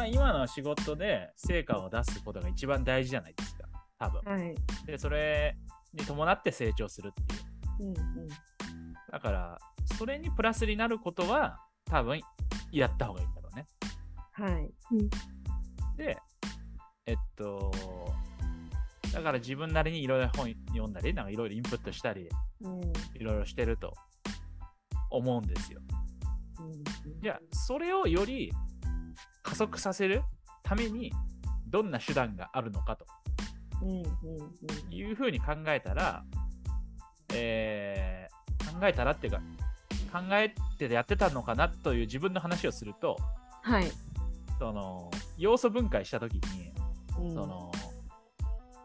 まあ、今の仕事で成果を出すことが一番大事じゃないですか、多分。はい。で、それに伴って成長するっていう。うんうん。だから、それにプラスになることは、多分やった方がいいんだろうね。はい。で、えっと、だから自分なりにいろいろ本読んだり、なんかいろいろインプットしたり、うん。いろいろしてると思うんですよ。うんじゃあ、それをより加速させるために、どんな手段があるのかと。いうふうに考えたら、えー考えたらっていうか、考えてやってたのかなという自分の話をすると、はい。その要素分解したときに、うん。その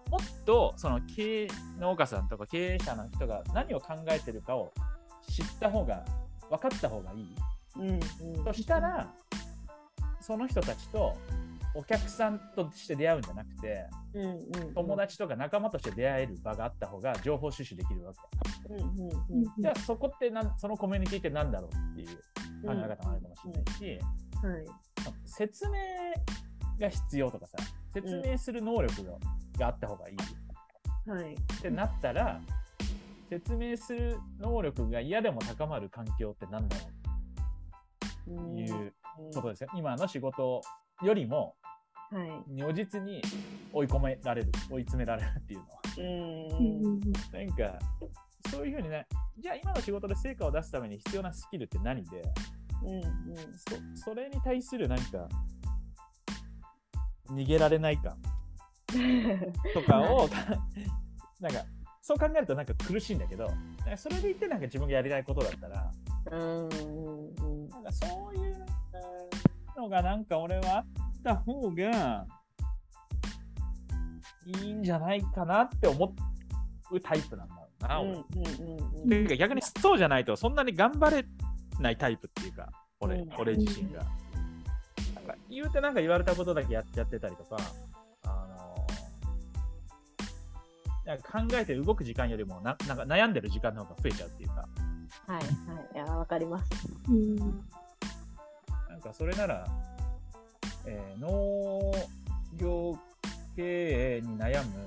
もっとその経営農家さんとか経営者の人が何を考えてるかを知った方が分かった方がいい。うんうん。そしたらその人たちとお客さんとして出会うんじゃなくてうんうん友達とか仲間として出会える場があった方が情報収集できるわけ。うんうんうん。じゃあそこってなんそのコミュニティって何だろうっていう考え方もあるかもしれないし、はい。説明が必要とかさ説明する能力が,、があった方がいい。はい。ってなったら説明する能力が嫌でも高まる環境って何だろうということですよ、今の仕事よりもはい。如実に追い込められる追い詰められるっていうのは。うん。なんかそういうふうにねじゃあ今の仕事で成果を出すために必要なスキルって何でうんそそれに対するなんか逃げられない感とかを なんかそう考えるとなんか苦しいんだけどそれで言ってなんか自分がやりたいことだったらうんうんなんかそういうのがなんか俺はあった方がいいんじゃないかなって思うタイプなんだろうな、俺。うんうんっていうか逆にそうじゃないとそんなに頑張れないタイプっていうか俺,、うん俺自身が。なんか言うてなんか言われたことだけやっちゃってたりとか、あのなんか考えて動く時間よりもななんか悩んでる時間の方が増えちゃうっていうか、はいはい。いや、わかります。うんなんかそれなら、えー農業経営に悩む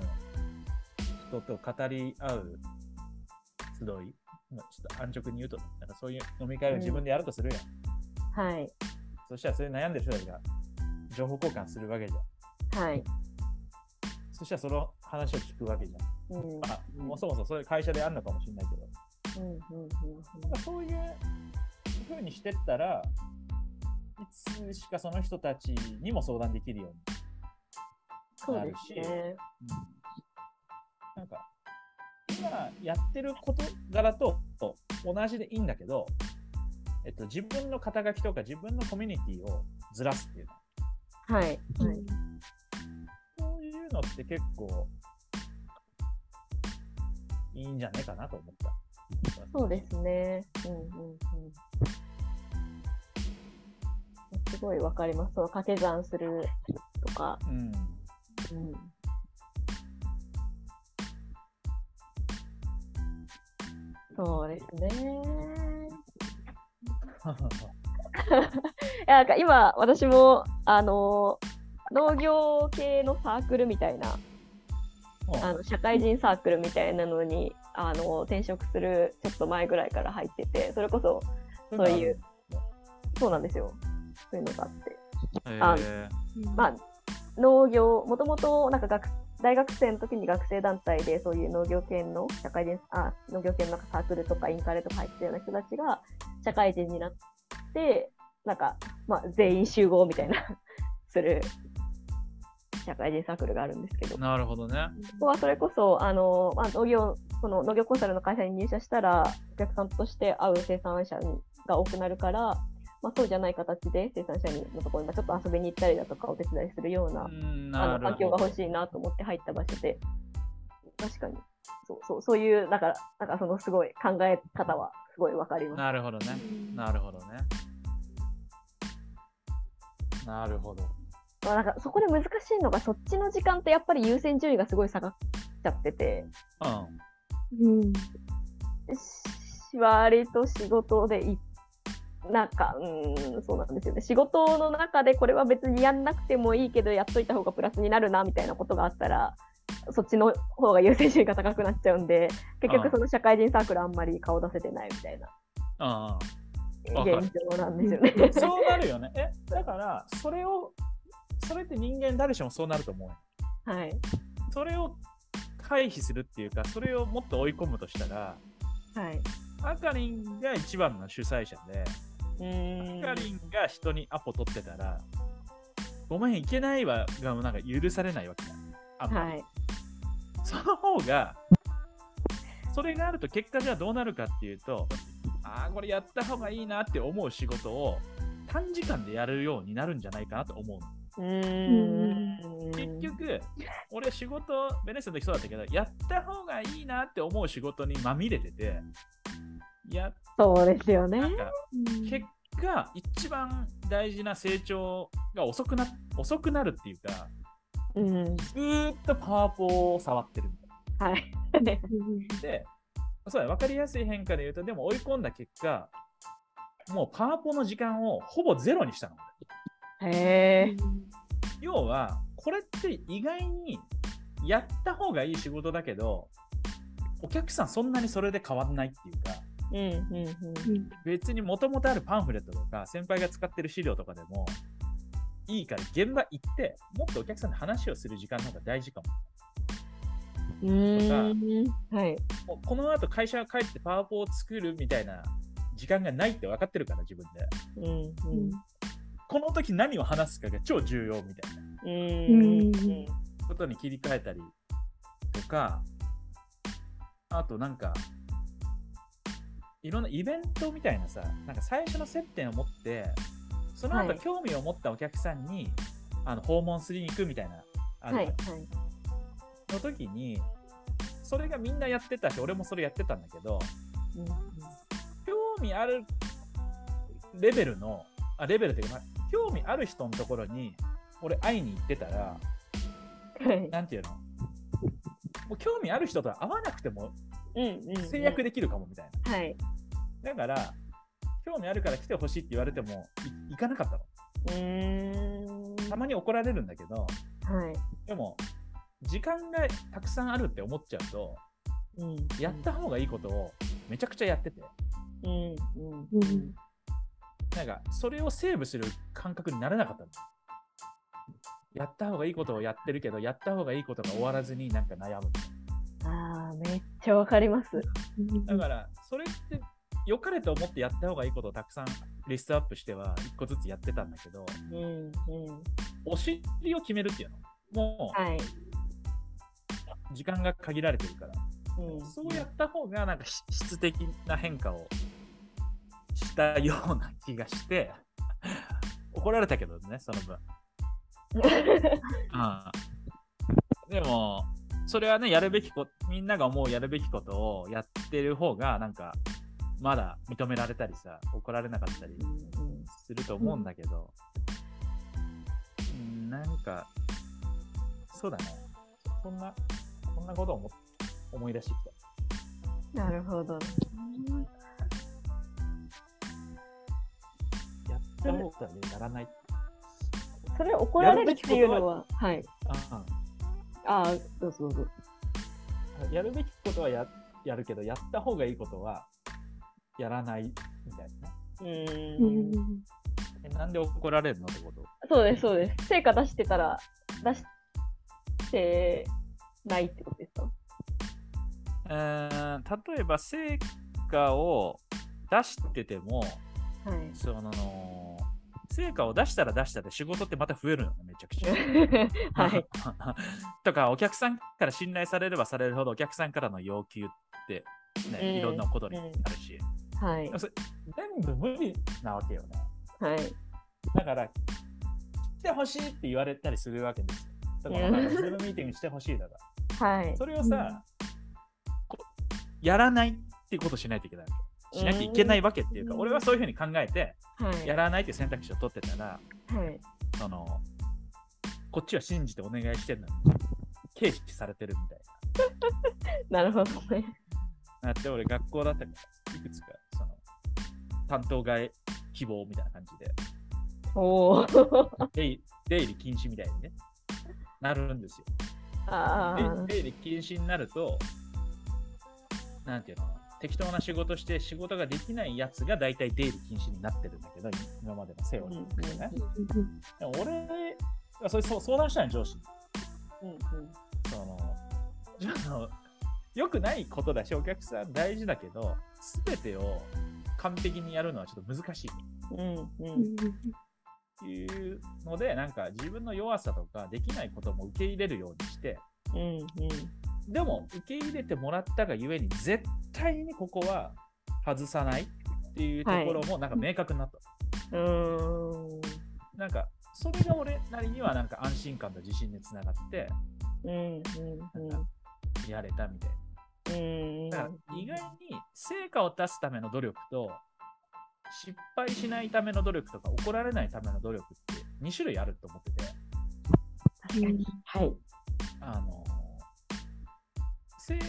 人と語り合う集い、まあちょっと安直に言うと、なんかそういう飲み会を自分でやるとするやん。はい。そしたらそれ悩んでる人たちが情報交換するわけじゃん。はい。そしたらその話を聞くわけじゃん。うんまあ、もうそもそもそういう会社であるのかもしれないけど、うんうんうんなんかそういう風にしてったら、いつしかその人たちにも相談できるようにそうですね。なんか、今やってる事柄と同じでいいんだけど、えっと、自分の肩書きとか自分のコミュニティをずらすっていうの。はい。はい。そういうのって結構いいんじゃないかなと思った。そうですね。うんうんうん。すごいわかります。その掛け算するとか。うん。うん。そうですね。いやなんか今私もあの農業系のサークルみたいなあの社会人サークルみたいなのにあの転職するちょっと前ぐらいから入っててそれこそそういうそうなんですよ。そういうのがあって。あえまあ農業もともとなんか学大学生の時に学生団体でそういう農業系の社会人あ農業系のなんかサークルとかインカレとか入ってるような人たちが社会人になってなんか、まあ、全員集合みたいな する社会人サークルがあるんですけどー、なるほどね。ここはそれこそあの、まあ、農業その農業コンサルの会社に入社したらお客さんとして会う生産者が多くなるから、まあ、そうじゃない形で生産者にのところにまあちょっと遊びに行ったりだとかお手伝いするようなうんあの環境が欲い。しいなと思って入った場所で確かにそうそうそういうなんかなんかそのすごい考え方はすごいわかります。なるほどね。なるほどね。なるほど。まあ、なんかそこで難しいのがそっちの時間ってやっぱり優先順位がすごい下がっちゃっててうん。うんし割と仕事でいなんか、うん、そうなんですよね。仕事の中でこれは別にやんなくてもいいけど、やっといた方がプラスになるなみたいなことがあったら、そっちの方が優先順位が高くなっちゃうんで、結局その社会人サークルあんまり顔出せてないみたいなあわかる現状なんですよね。あそうなるよね。え、だから、それを、それって人間誰しもそうなると思うよ。はい。それを回避するっていうか、それをもっと追い込むとしたら、はい。あかりんが一番の主催者で、うーんあかりんが人にアポ取ってたら、ごめん、いけないわがなんか許されないわけだ。あんまりはい。その方が、それがあると結果じゃあどうなるかっていうと、ああ、これやった方がいいなって思う仕事を短時間でやるようになるんじゃないかなと思うの。うーん。結局、俺仕事、ベネッセの時そうだったけど、やった方がいいなって思う仕事にまみれてて、やそうですよねな。んか結果、一番大事な成長が遅くな遅くなるっていうか、うん。ずーっとパワポを触ってるみたいな。はい。で、そうだ、分かりやすい変化で言うと、でも追い込んだ結果、もうパワポの時間をほぼゼロにしたの。へえ。要は、これって意外にやった方がいい仕事だけど、お客さんそんなにそれで変わんないっていうか、うんうんうん。別にもともとあるパンフレットとか、先輩が使ってる資料とかでも、いいから現場行って、もっとお客さんと話をする時間の方が大事かも。うーん。はい。もうこの後会社が帰ってパワポを作るみたいな時間がないって分かってるから、自分で。うんうん。この時何を話すかが超重要みたいな。ことに切り替えたりとか、あとなんか、いろんなイベントみたいなさ、なんか最初の接点を持って、その後はい興味を持ったお客さんに、あの訪問しに行くみたいな、あるはい。はい。の時に、それがみんなやってたし、俺もそれやってたんだけど、うん興味あるレベルの、あレベルっていうか、まあ興味ある人のところに、俺会いに行ってたら、はい。なんていうの？もう興味ある人と会わなくても。制約できるかもみたいな。はい。だから、興味あるから来てほしいって言われてもい行かなかったの。うーん。たまに怒られるんだけど、はい。でも、時間がたくさんあるって思っちゃうと、うん。やった方がいいことをめちゃくちゃやってて、うんうんうんなんか、それをセーブする感覚になれなかったの。やった方がいいことをやってるけど、やった方がいいことが終わらずになんか悩む。ああ、めっちゃわかります。だから、それって良かれと思ってやった方がいいことをたくさんリストアップしては、一個ずつやってたんだけど、うんうん。お尻を決めるっていうの。もはい。う、時間が限られてるから、うんそうやった方が、なんかし質的な変化をしたような気がして、怒られたけどね、その分。うん、でも、それはね、やるべきこと、みんなが思うやるべきことをやってる方が、なんか、まだ認められたりさ、怒られなかったりすると思うんだけど、うん、なんか、そうだね。そんな、そんなことを思思い出してきなるほど。た。った方がね、やらない。それ怒られるっていうのは、はい。あああ、どうぞどうぞ。あやるべきことはややるけど、やった方がいいことはやらないみたいなね。ううん。えなんで怒られるのってこと？そうです、そうです。成果出してたら、出してないってことですか？えー例えば成果を出してても、はい。その成果を出したら出したで仕事ってまた増えるのね、めちゃくちゃ。はい。とか、お客さんから信頼されればされるほど、お客さんからの要求って、ねうんいろんなことになるし、はい。全部無理なわけよね。はい。だから、来てほしいって言われたりするわけですよ。だから、うんズームミーティングしてほしいだから。はい。それをさ、こやらないっていうことをしないといけないわけ。しなきゃいけないわけっていうか、うん俺はそういうふうに考えて、はい。やらないっていう選択肢を取ってたら、はい。その、こっちは信じてお願いしてるのに、軽視されてるみたいな るほどね。な。だって俺学校だったから、いくつか、その、担当が希望みたいな感じで、おー 出入り禁止みたいにね、なるんですよ。あーで出入り禁止になると、なんていうの、適当な仕事して仕事ができないやつが大体出入り禁止になってるんだけど、今までのセオリーでね。でも俺がそれ相談したのよ上司に。うんうんそのじゃああの良くないことだし、お客さん大事だけど、すべてを完璧にやるのはちょっと難しいうんうんというので、なんか自分の弱さとかできないことも受け入れるようにして、うんでも受け入れてもらったがゆえに、絶対にここは外さないっていうところもなんか明確になった。うん。うなんか、それが俺なりにはなんか安心感と自信につながって、ーんうんなんかやれたみたいな。から意外に成果を出すための努力と失敗しないための努力とか怒られないための努力って2種類あると思ってて。確かに。はい。あのせ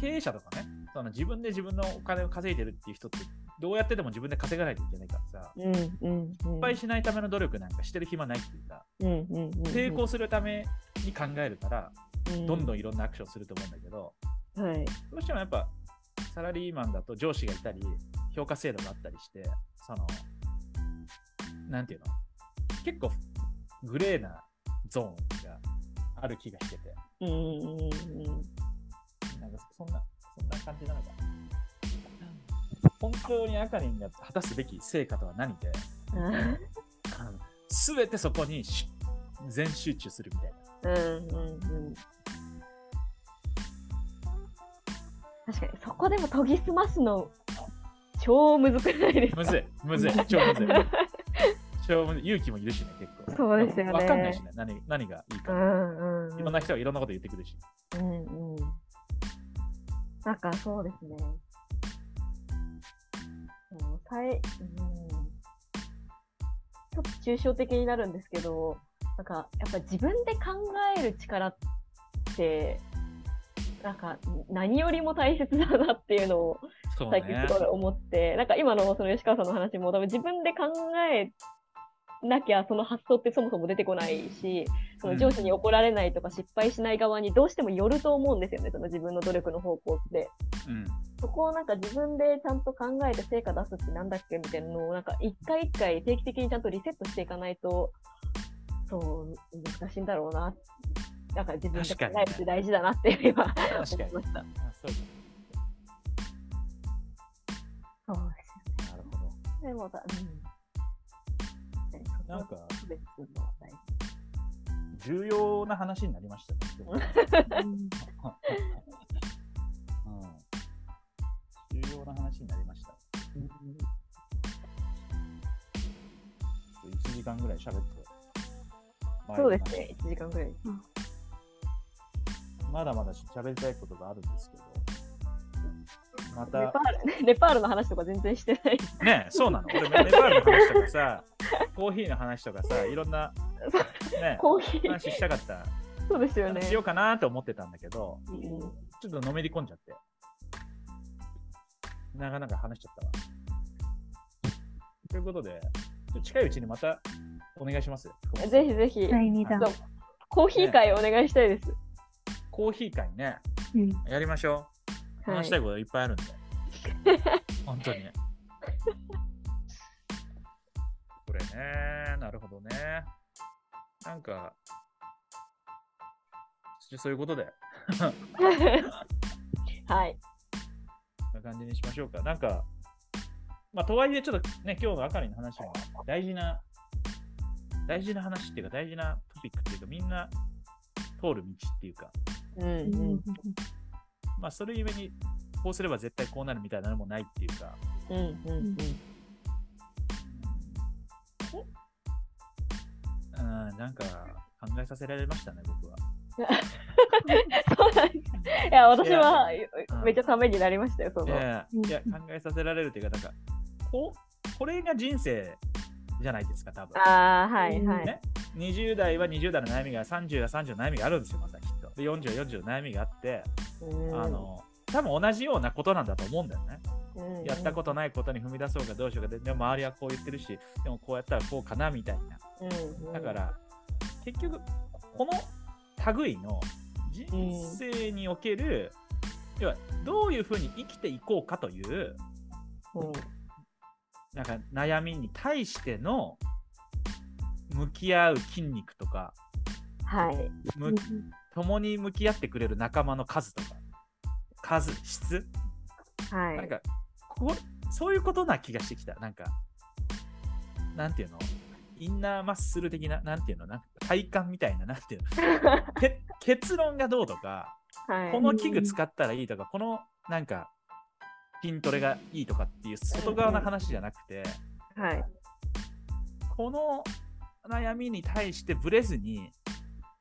経営者とかねその自分で自分のお金を稼いでるっていう人ってどうやってでも自分で稼がないといけないからさうんうんうん。失敗しないための努力なんかしてる暇ないっていうかうんうんうん。成功するために考えるからどん。どんんいろんなアクションすると思うんだけどはい。どうしてもやっぱサラリーマンだと上司がいたり評価制度があったりしてそのなんていうの結構グレーなゾーンがある気がしてて。うんうんうんなんかそんなそんな感じなのか。な本当にあかりんが果たすべき成果とは何でうん。すべてそこにし全集中するみたいな。うんうんうん。確かにそこでも研ぎ澄ますの超むずくないですか？むずいむずい。超むずい。超むずい。勇気もいるしね結構。そうですよね。わかんないしね。何何がいいか、うんうん。いろんな人がいろんなこと言ってくるし。うんうんなんかそうですね。もうさい、うん、ちょっと抽象的になるんですけどなんかやっぱ自分で考える力ってなんか何よりも大切だなっていうのを最近ねすごい思って、なんか今のその吉川さんの話も多分自分で考えなきゃその発想ってそもそも出てこないし、その上司に怒られないとか失敗しない側にどうしてもよると思うんですよね、その自分の努力の方向って。うんそこをなんか自分でちゃんと考えて成果出すってなんだっけみたいなのをなんか一回一回定期的にちゃんとリセットしていかないと、そう、難しいんだろうな。なんか自分で考えるって大事だなって今思いました。あそうですだなるほど。でもだ、うん。なんか。重要な話になりましたね。うん。重要な話になりました。1時間ぐらい喋って。そうですね、1時間ぐらい。まだまだ喋りたいことがあるんですけど。まネたパールね、ネパールの話とか全然してない。ねそうなの。俺ネパールの話とかさコーヒーの話とかさいろんな ねコーヒー、話したかった。そうですよね。しようかなと思ってたんだけどうんちょっとのめり込んじゃって。なかなか話しちゃったわ。ということで近いうちにまたお願いします。ぜひぜひ、第2弾。そうコーヒー会お願いしたいです。コーヒー会ね。うん。やりましょう。はい。話したいこといっぱいあるんで、本当にねなるほどねなんかそういうことで はい。こんな感じにしましょうか。なんか、まあ、とはいえ、ちょっとね、今日のあかりの話も大事な、大事な話っていうか、大事なトピックっていうか、みんな通る道っていうか、うんうんまあ、それゆえに、こうすれば絶対こうなるみたいなのもないっていうか、うんうんうん。うん、なんか考えさせられましたね、僕は。そうなんです。いや、私はうんめっちゃためになりましたよ、その。いや考えさせられるっていうか、なんか、こう、これが人生じゃないですか、多分。ああ、はいはい。ね？20代は20代の悩みが、30は30の悩みがあるんですよ、またきっと。で、40は40の悩みがあって、うんあの、多分同じようなことなんだと思うんだよね。うんやったことないことに踏み出そうかどうしようかででも周りはこう言ってるしでもこうやったらこうかなみたいな。うんうん。だから結局この類の人生における、要はどういうふうに生きていこうかといううん。なんか悩みに対しての向き合う筋肉とかはい。む共に向き合ってくれる仲間の数とか数質。はい。なんかこそういうことな気がしてきたなんかなんていうの？インナーマッスル的ななんていうの？なんか体感みたいななんていうの？け結論がどうとかはい。この器具使ったらいいとかこのなんか筋トレがいいとかっていう外側の話じゃなくて、はい。この悩みに対してブレずに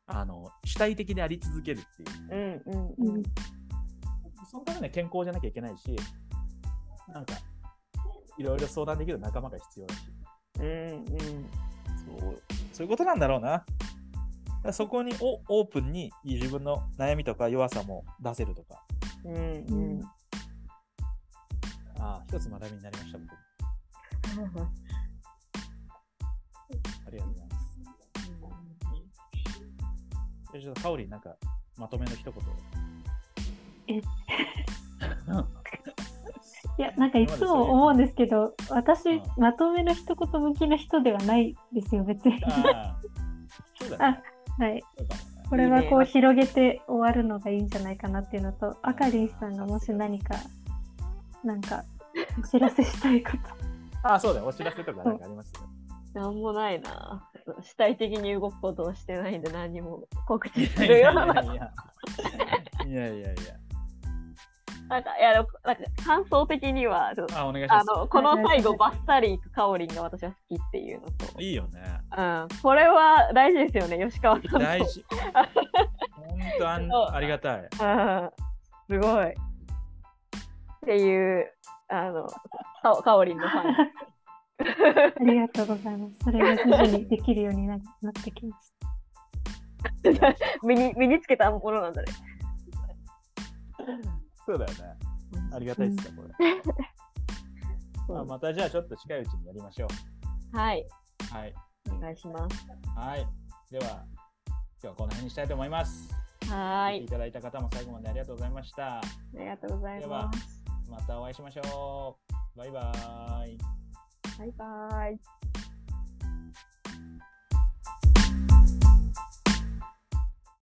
あの主体的であり続けるっていううんうんうん。そのためには健康じゃなきゃいけないしなんかいろいろ相談できる仲間が必要だし。うんうん。そう。そういうことなんだろうな。そこにおオープンに自分の悩みとか弱さも出せるとか。うんうん。ああ一つ学びになりました僕。ありがとうございます。じゃあちょっとカオリンなんかまとめの一言。え いや、なんかいつも思うんですけど、私うん、まとめの一言向きの人ではないですよ、別に。ああそうだねはい。これはいいねこう広げて終わるのがいいんじゃないかなっていうのと、あかりんさんがもし何か、なんか、お知らせしたいこと。ああそうだよお知らせとかなんかありますよなんもないな。主体的に動くことをしてないんで何も告知すいやいるような。やいやいやいやいやいやなんか、いや、なんか感想的には、ちょっとあお願いしますあの、この最後、バッサリいくカオリンが私は好きっていうのと、いいよねうん、これは大事ですよね、吉川さんと。大事本当あんそうありがたいうん、すごい。っていう、あの、かかおりんのファン。ありがとうございます。それが徐々にできるようにななってきました。身に身につけたものなんだね。そうだよね。ありがたいっすよこれ、まあ、またじゃあちょっと近いうちにやりましょはい、うはい。お願いします。はい。では今日はこの辺にしたいと思います。はーい聞いただいた方も最後までありがとうございました。ありがとうございではます。またお会いしましょう。バイバーイ。バイバイ。